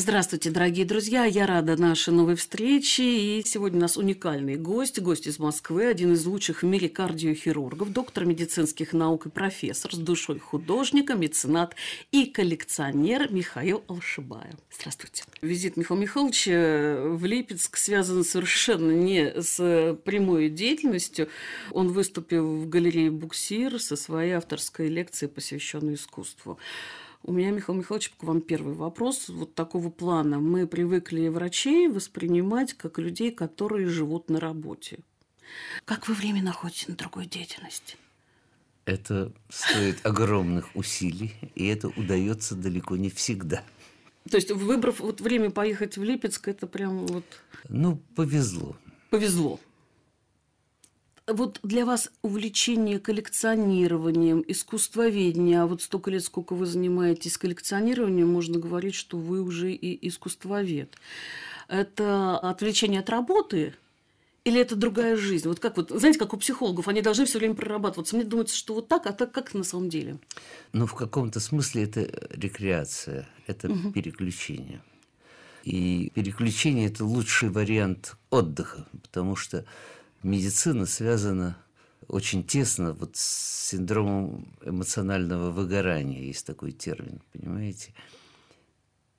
Здравствуйте, дорогие друзья! Я рада нашей новой встрече. И сегодня у нас уникальный гость, гость из Москвы, один из лучших в мире кардиохирургов, доктор медицинских наук и профессор с душой художника, меценат и коллекционер Михаил Алшибаев. Здравствуйте. Визит Михаила Михайловича в Липецк связан совершенно не с прямой деятельностью. Он выступил в галерее «Буксир» со своей авторской лекцией, посвященной искусству. У меня, Михаил Михайлович, к вам первый вопрос вот такого плана. Мы привыкли врачей воспринимать как людей, которые живут на работе. Как вы время находите на другой деятельности? Это стоит огромных усилий, и это удается далеко не всегда. То есть, выбрав вот время поехать в Липецк, это прям вот... Ну, повезло. Повезло вот для вас увлечение коллекционированием, искусствоведение, а вот столько лет, сколько вы занимаетесь коллекционированием, можно говорить, что вы уже и искусствовед. Это отвлечение от работы или это другая жизнь? Вот как вот, знаете, как у психологов, они должны все время прорабатываться. Мне думается, что вот так, а так как на самом деле? Ну, в каком-то смысле это рекреация, это угу. переключение. И переключение – это лучший вариант отдыха, потому что медицина связана очень тесно вот с синдромом эмоционального выгорания, есть такой термин, понимаете?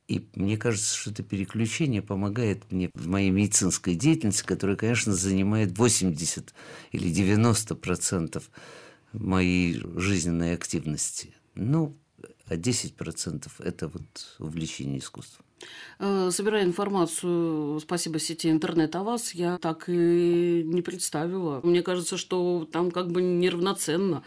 И мне кажется, что это переключение помогает мне в моей медицинской деятельности, которая, конечно, занимает 80 или 90 процентов моей жизненной активности. Ну, а 10 процентов – это вот увлечение искусством. Э, собирая информацию, спасибо сети интернет о вас, я так и не представила. Мне кажется, что там как бы неравноценно.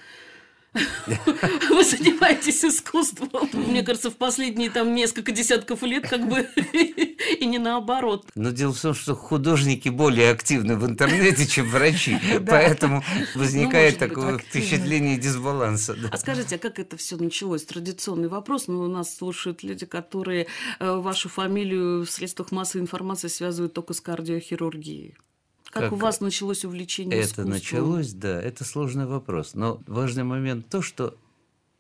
Вы занимаетесь искусством. Мне кажется, в последние там несколько десятков лет как бы и не наоборот. Но дело в том, что художники более активны в интернете, чем врачи. Поэтому возникает ну, такое впечатление дисбаланса. А скажите, а как это все началось? Традиционный вопрос. Ну, у нас слушают люди, которые э, вашу фамилию в средствах массовой информации связывают только с кардиохирургией. Как, как у вас началось увлечение Это искусством? началось, да, это сложный вопрос. Но важный момент то, что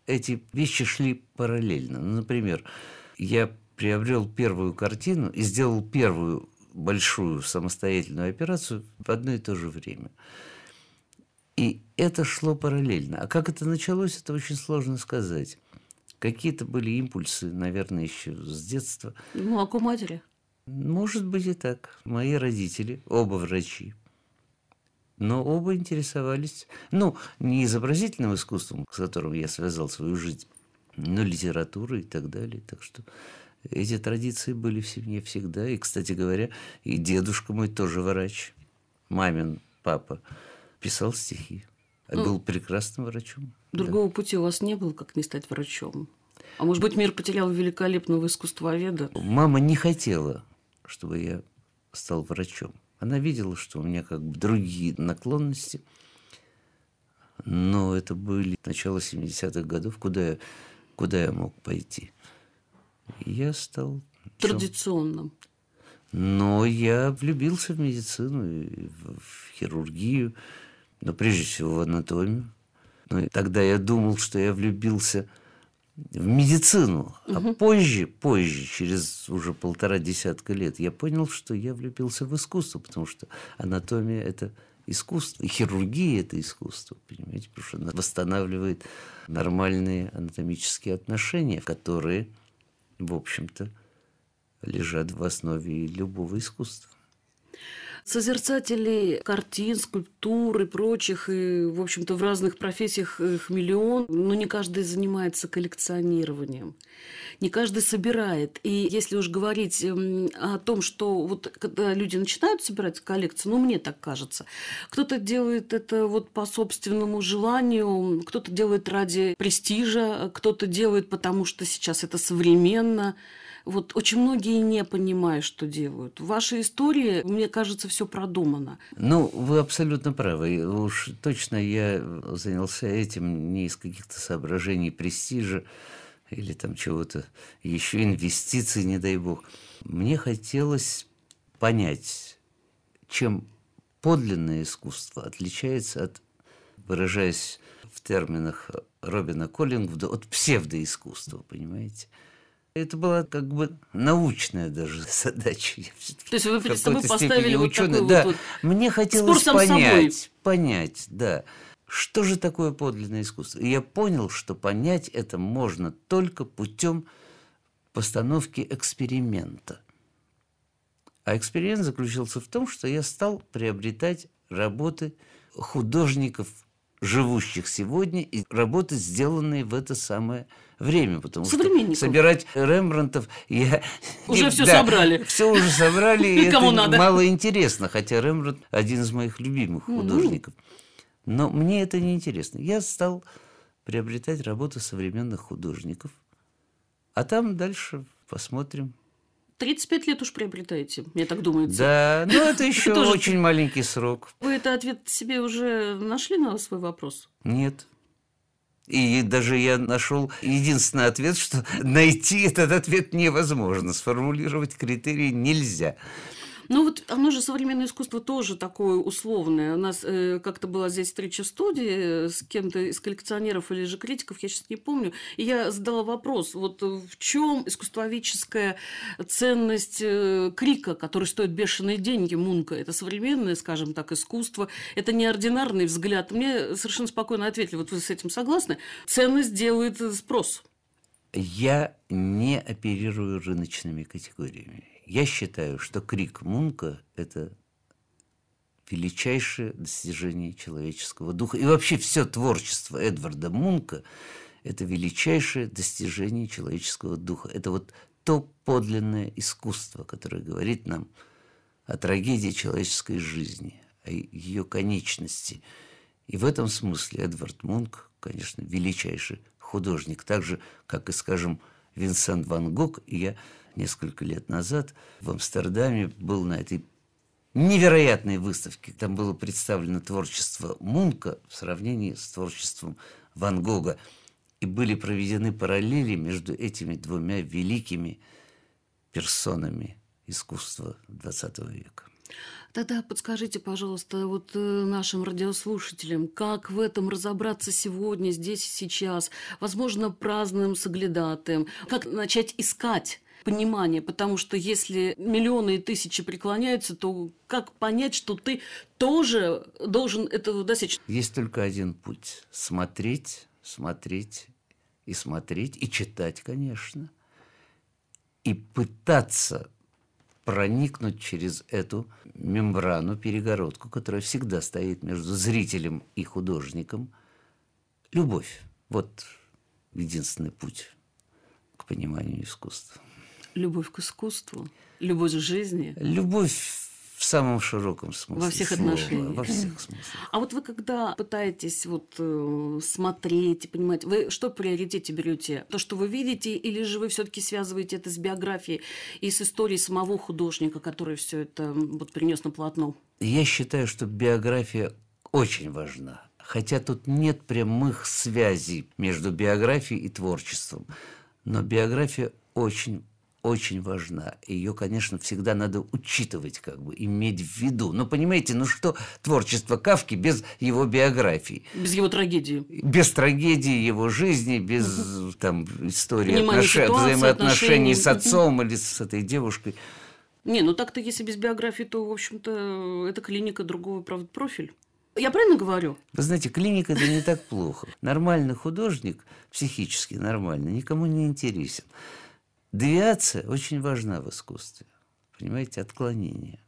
эти вещи шли параллельно. Ну, например, я приобрел первую картину и сделал первую большую самостоятельную операцию в одно и то же время. И это шло параллельно. А как это началось, это очень сложно сказать. Какие-то были импульсы, наверное, еще с детства. Ну, а матери? Может быть и так. Мои родители, оба врачи, но оба интересовались, ну, не изобразительным искусством, с которым я связал свою жизнь, но литературой и так далее. Так что эти традиции были в семье всегда. И, кстати говоря, и дедушка мой тоже врач, мамин папа, писал стихи. Ну, был прекрасным врачом. Другого да. пути у вас не было, как не стать врачом? А может быть, мир потерял великолепного искусствоведа? Мама не хотела чтобы я стал врачом. Она видела, что у меня как бы другие наклонности, но это были начало 70-х годов, куда я, куда я мог пойти. И я стал... Традиционным. Но я влюбился в медицину, и в хирургию, но прежде всего в анатомию. Но тогда я думал, что я влюбился в медицину. Угу. А позже, позже, через уже полтора десятка лет, я понял, что я влюбился в искусство, потому что анатомия – это искусство, и хирургия – это искусство, понимаете, потому что она восстанавливает нормальные анатомические отношения, которые, в общем-то, лежат в основе любого искусства. Созерцателей картин, скульптур и прочих, и, в общем-то, в разных профессиях их миллион, но не каждый занимается коллекционированием. Не каждый собирает. И если уж говорить эм, о том, что вот когда люди начинают собирать коллекцию, ну, мне так кажется, кто-то делает это вот по собственному желанию, кто-то делает ради престижа, кто-то делает потому, что сейчас это современно – вот очень многие не понимают, что делают. В вашей истории, мне кажется, все продумано. Ну, вы абсолютно правы. Уж точно я занялся этим не из каких-то соображений престижа или там чего-то еще, инвестиций, не дай бог. Мне хотелось понять, чем подлинное искусство отличается от, выражаясь в терминах Робина Коллингвуда, от псевдоискусства, понимаете? Это была как бы научная даже задача. То есть вы перед собой поставили вот ученый. такой да. вот, Мне хотелось спор понять, собой. понять, да, что же такое подлинное искусство. И я понял, что понять это можно только путем постановки эксперимента. А эксперимент заключался в том, что я стал приобретать работы художников, живущих сегодня, и работы, сделанные в это самое время. Потому что собирать Рембрандтов я... Уже всё да, собрали. Все уже собрали, и это надо. мало интересно, хотя Рембрандт один из моих любимых художников. Но мне это не интересно. Я стал приобретать работы современных художников, а там дальше посмотрим. 35 лет уж приобретаете, мне так думается. Да, ну это еще очень маленький срок. Вы это ответ себе уже нашли на свой вопрос? Нет. И даже я нашел единственный ответ, что найти этот ответ невозможно. Сформулировать критерии нельзя. Ну вот оно же современное искусство тоже такое условное. У нас э, как-то была здесь встреча в студии э, с кем-то из коллекционеров или же критиков, я сейчас не помню, и я задала вопрос, вот э, в чем искусствоведческая ценность э, крика, который стоит бешеные деньги Мунка? Это современное, скажем так, искусство, это неординарный взгляд. Мне совершенно спокойно ответили, вот вы с этим согласны? Ценность делает спрос. Я не оперирую рыночными категориями. Я считаю, что крик Мунка – это величайшее достижение человеческого духа. И вообще все творчество Эдварда Мунка – это величайшее достижение человеческого духа. Это вот то подлинное искусство, которое говорит нам о трагедии человеческой жизни, о ее конечности. И в этом смысле Эдвард Мунк, конечно, величайший художник, так же, как и, скажем, Винсент Ван Гог. И я несколько лет назад в Амстердаме был на этой невероятной выставке. Там было представлено творчество Мунка в сравнении с творчеством Ван Гога. И были проведены параллели между этими двумя великими персонами искусства XX века. Тогда подскажите, пожалуйста, вот э, нашим радиослушателям, как в этом разобраться сегодня, здесь и сейчас, возможно, праздным соглядатаем, как начать искать понимание, потому что если миллионы и тысячи преклоняются, то как понять, что ты тоже должен этого достичь? Есть только один путь – смотреть, смотреть и смотреть, и читать, конечно, и пытаться проникнуть через эту мембрану, перегородку, которая всегда стоит между зрителем и художником. Любовь. Вот единственный путь к пониманию искусства. Любовь к искусству, любовь к жизни. Любовь в самом широком смысле. Во всех слова, отношениях. Во всех смыслах. А вот вы когда пытаетесь вот э, смотреть и понимать, вы что в приоритете берете? То, что вы видите, или же вы все-таки связываете это с биографией и с историей самого художника, который все это вот принес на полотно? Я считаю, что биография очень важна. Хотя тут нет прямых связей между биографией и творчеством. Но биография очень очень важна. Ее, конечно, всегда надо учитывать, как бы, иметь в виду. Но понимаете, ну что творчество Кавки без его биографии? Без его трагедии. Без трагедии его жизни, без там, истории отнош- ситуации, взаимоотношений отношений. с отцом или с этой девушкой. Не, ну так-то, если без биографии, то, в общем-то, это клиника другого, правда, профиль. Я правильно говорю? Вы знаете, клиника это не так плохо. Нормальный художник, психически нормальный, никому не интересен. Девиация очень важна в искусстве. Понимаете, отклонение.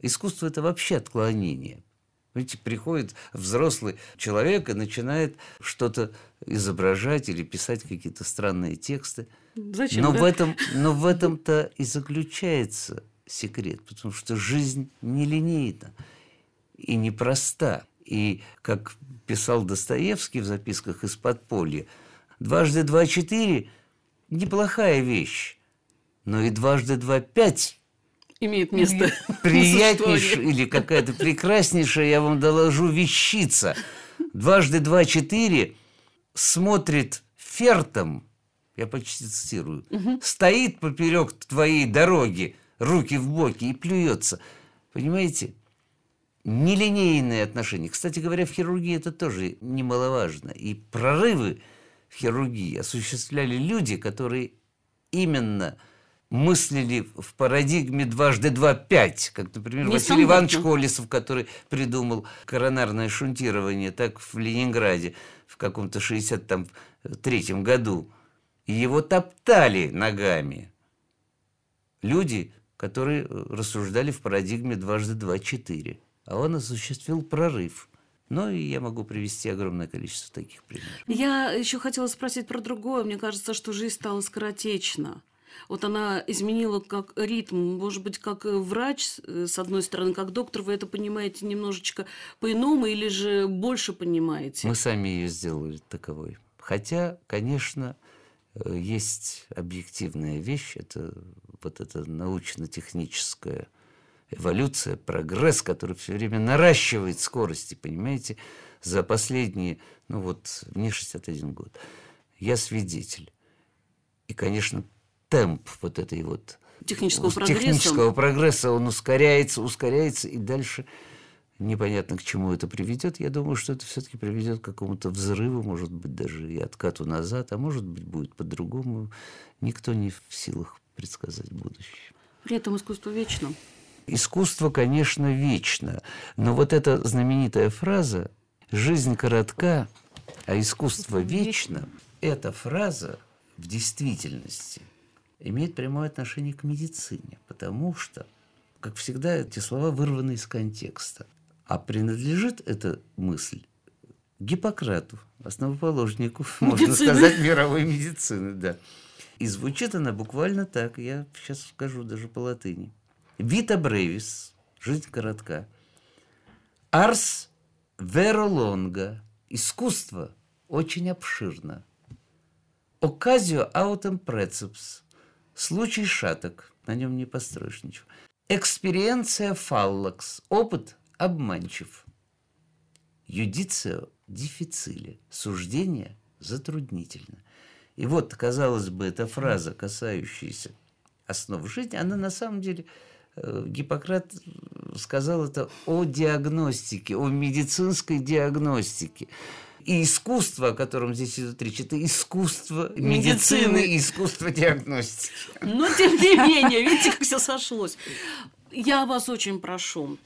Искусство – это вообще отклонение. Видите, приходит взрослый человек и начинает что-то изображать или писать какие-то странные тексты. Зачем? Но да? в этом, но в этом-то и заключается секрет, потому что жизнь нелинейна и непроста. И, как писал Достоевский в записках из подполья, дважды два – четыре – неплохая вещь, но и дважды два – пять Имеет место. приятнейшая или какая-то прекраснейшая, я вам доложу, вещица. Дважды два – четыре смотрит фертом, я почти цитирую, стоит поперек твоей дороги, руки в боки и плюется. Понимаете? Нелинейные отношения. Кстати говоря, в хирургии это тоже немаловажно. И прорывы хирургии осуществляли люди, которые именно мыслили в парадигме дважды два пять, как, например, Василий Иванович Колесов, который придумал коронарное шунтирование, так в Ленинграде в каком-то 63-м году. И его топтали ногами. Люди, которые рассуждали в парадигме дважды два четыре. А он осуществил прорыв – ну, и я могу привести огромное количество таких примеров. Я еще хотела спросить про другое. Мне кажется, что жизнь стала скоротечна. Вот она изменила как ритм, может быть, как врач, э, с одной стороны, как доктор, вы это понимаете немножечко по-иному или же больше понимаете? Мы сами ее сделали таковой. Хотя, конечно, э, есть объективная вещь, это вот эта научно-техническая эволюция, прогресс, который все время наращивает скорости, понимаете, за последние, ну вот, мне 61 год. Я свидетель. И, конечно, темп вот этой вот технического прогресса. технического прогресса, он ускоряется, ускоряется, и дальше непонятно, к чему это приведет. Я думаю, что это все-таки приведет к какому-то взрыву, может быть, даже и откату назад, а может быть, будет по-другому. Никто не в силах предсказать будущее. При этом искусство вечно. Искусство, конечно, вечно, но вот эта знаменитая фраза «жизнь коротка, а искусство вечно» – эта фраза в действительности имеет прямое отношение к медицине, потому что, как всегда, эти слова вырваны из контекста. А принадлежит эта мысль Гиппократу, основоположнику, медицины. можно сказать, мировой медицины, да. И звучит она буквально так, я сейчас скажу даже по латыни. Вита бревис, жизнь коротка. Арс веролонга, искусство очень обширно. Оказио аутем прецепс, случай шаток, на нем не построишь ничего. Экспериенция фаллакс, опыт обманчив. Юдицио дефициле, суждение затруднительно. И вот, казалось бы, эта фраза, касающаяся основ жизни, она на самом деле Гиппократ сказал это о диагностике, о медицинской диагностике. И искусство, о котором здесь идет речь, это искусство медицины, медицины искусство диагностики. Но тем не менее, видите, как все сошлось. Я вас очень прошу,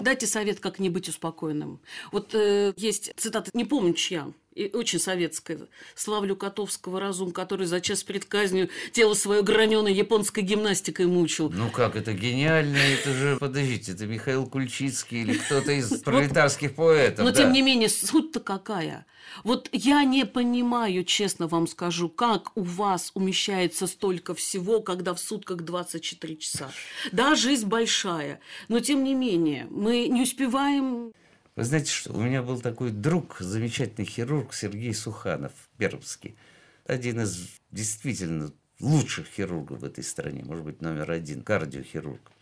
дайте совет, как не быть успокоенным. Вот э, есть цитата, не помню чья, и очень советская. Славлю Котовского разум, который за час перед казнью тело свое граненое японской гимнастикой мучил. Ну как, это гениально, это же, подождите, это Михаил Кульчицкий или кто-то из пролетарских поэтов. Но тем не менее, суть-то какая? Вот я не понимаю, честно вам скажу, как у вас умещается столько всего, когда в сутках 24 часа. Да, жизнь большая, но тем не менее, мы не успеваем вы знаете, что у меня был такой друг, замечательный хирург Сергей Суханов, пермский. Один из действительно лучших хирургов в этой стране, может быть, номер один, кардиохирург.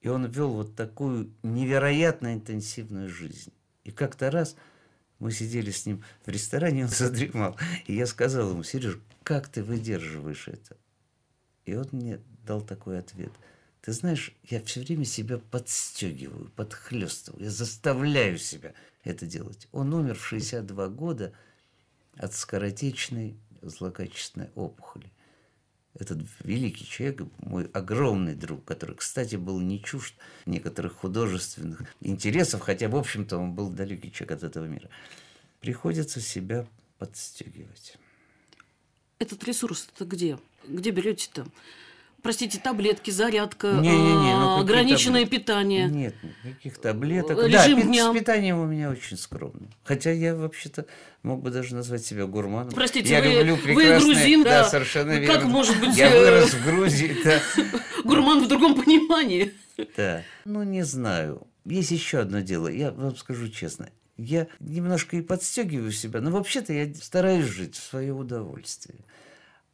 И он вел вот такую невероятно интенсивную жизнь. И как-то раз мы сидели с ним в ресторане, он задремал. И я сказал ему, Сереж, как ты выдерживаешь это? И он мне дал такой ответ – ты знаешь, я все время себя подстегиваю, подхлестываю, я заставляю себя это делать. Он умер в 62 года от скоротечной злокачественной опухоли. Этот великий человек, мой огромный друг, который, кстати, был не чужд некоторых художественных интересов, хотя, в общем-то, он был далекий человек от этого мира. Приходится себя подстегивать. Этот ресурс это где? Где берете-то? Простите, таблетки, зарядка, не, не, не, ну, ограниченное таблетки? питание. Нет, никаких таблеток. Режим да, дня. с питанием у меня очень скромно. Хотя я вообще-то мог бы даже назвать себя гурманом. Простите, я вы, люблю вы грузин, да, да, совершенно верно. Как может быть... Я вырос в Грузии. Да. Гурман в другом понимании. Да, ну не знаю. Есть еще одно дело, я вам скажу честно. Я немножко и подстегиваю себя, но вообще-то я стараюсь жить в свое удовольствие.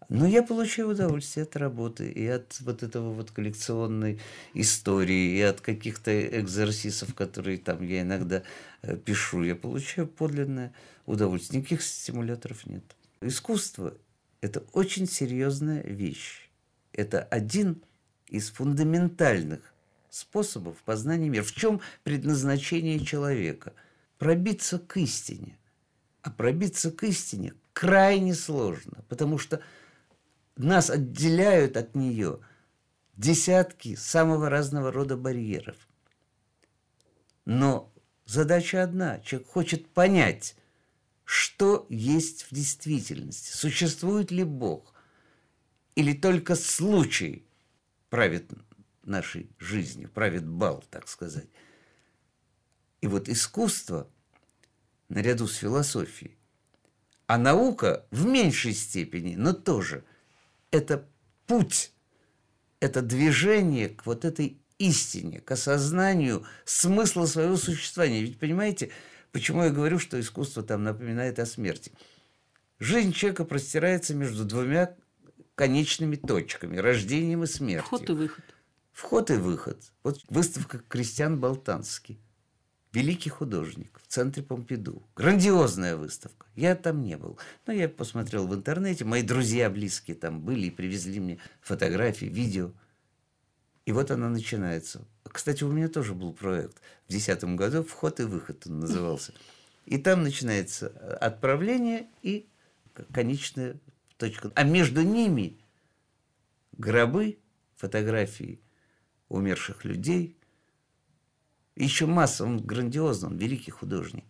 Но я получаю удовольствие от работы и от вот этого вот коллекционной истории, и от каких-то экзерсисов, которые там я иногда э, пишу. Я получаю подлинное удовольствие. Никаких стимуляторов нет. Искусство – это очень серьезная вещь. Это один из фундаментальных способов познания мира. В чем предназначение человека? Пробиться к истине. А пробиться к истине крайне сложно, потому что – нас отделяют от нее десятки самого разного рода барьеров. Но задача одна. Человек хочет понять, что есть в действительности. Существует ли Бог? Или только случай правит нашей жизнью, правит бал, так сказать. И вот искусство, наряду с философией, а наука в меньшей степени, но тоже, это путь, это движение к вот этой истине, к осознанию смысла своего существования. Ведь понимаете, почему я говорю, что искусство там напоминает о смерти? Жизнь человека простирается между двумя конечными точками – рождением и смертью. Вход и выход. Вход и выход. Вот выставка Кристиан Болтанский. Великий художник в центре Помпиду. Грандиозная выставка. Я там не был. Но я посмотрел в интернете. Мои друзья близкие там были и привезли мне фотографии, видео – и вот она начинается. Кстати, у меня тоже был проект в 2010 году «Вход и выход» он назывался. И там начинается отправление и конечная точка. А между ними гробы, фотографии умерших людей. Еще масса, он грандиозный, он великий художник.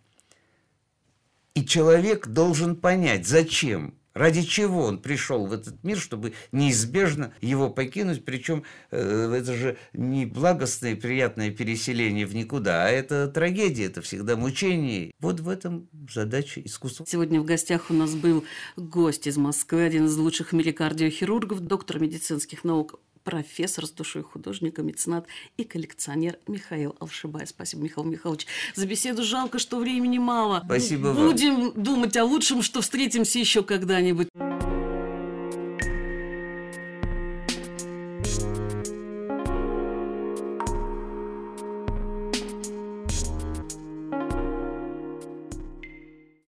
И человек должен понять, зачем Ради чего он пришел в этот мир, чтобы неизбежно его покинуть? Причем э, это же не благостное приятное переселение в никуда, а это трагедия, это всегда мучение. Вот в этом задача искусства. Сегодня в гостях у нас был гость из Москвы, один из лучших в мире кардиохирургов, доктор медицинских наук профессор с душой художника, меценат и коллекционер Михаил Алшибай. Спасибо, Михаил Михайлович, за беседу. Жалко, что времени мало. Спасибо Будем вам. думать о лучшем, что встретимся еще когда-нибудь.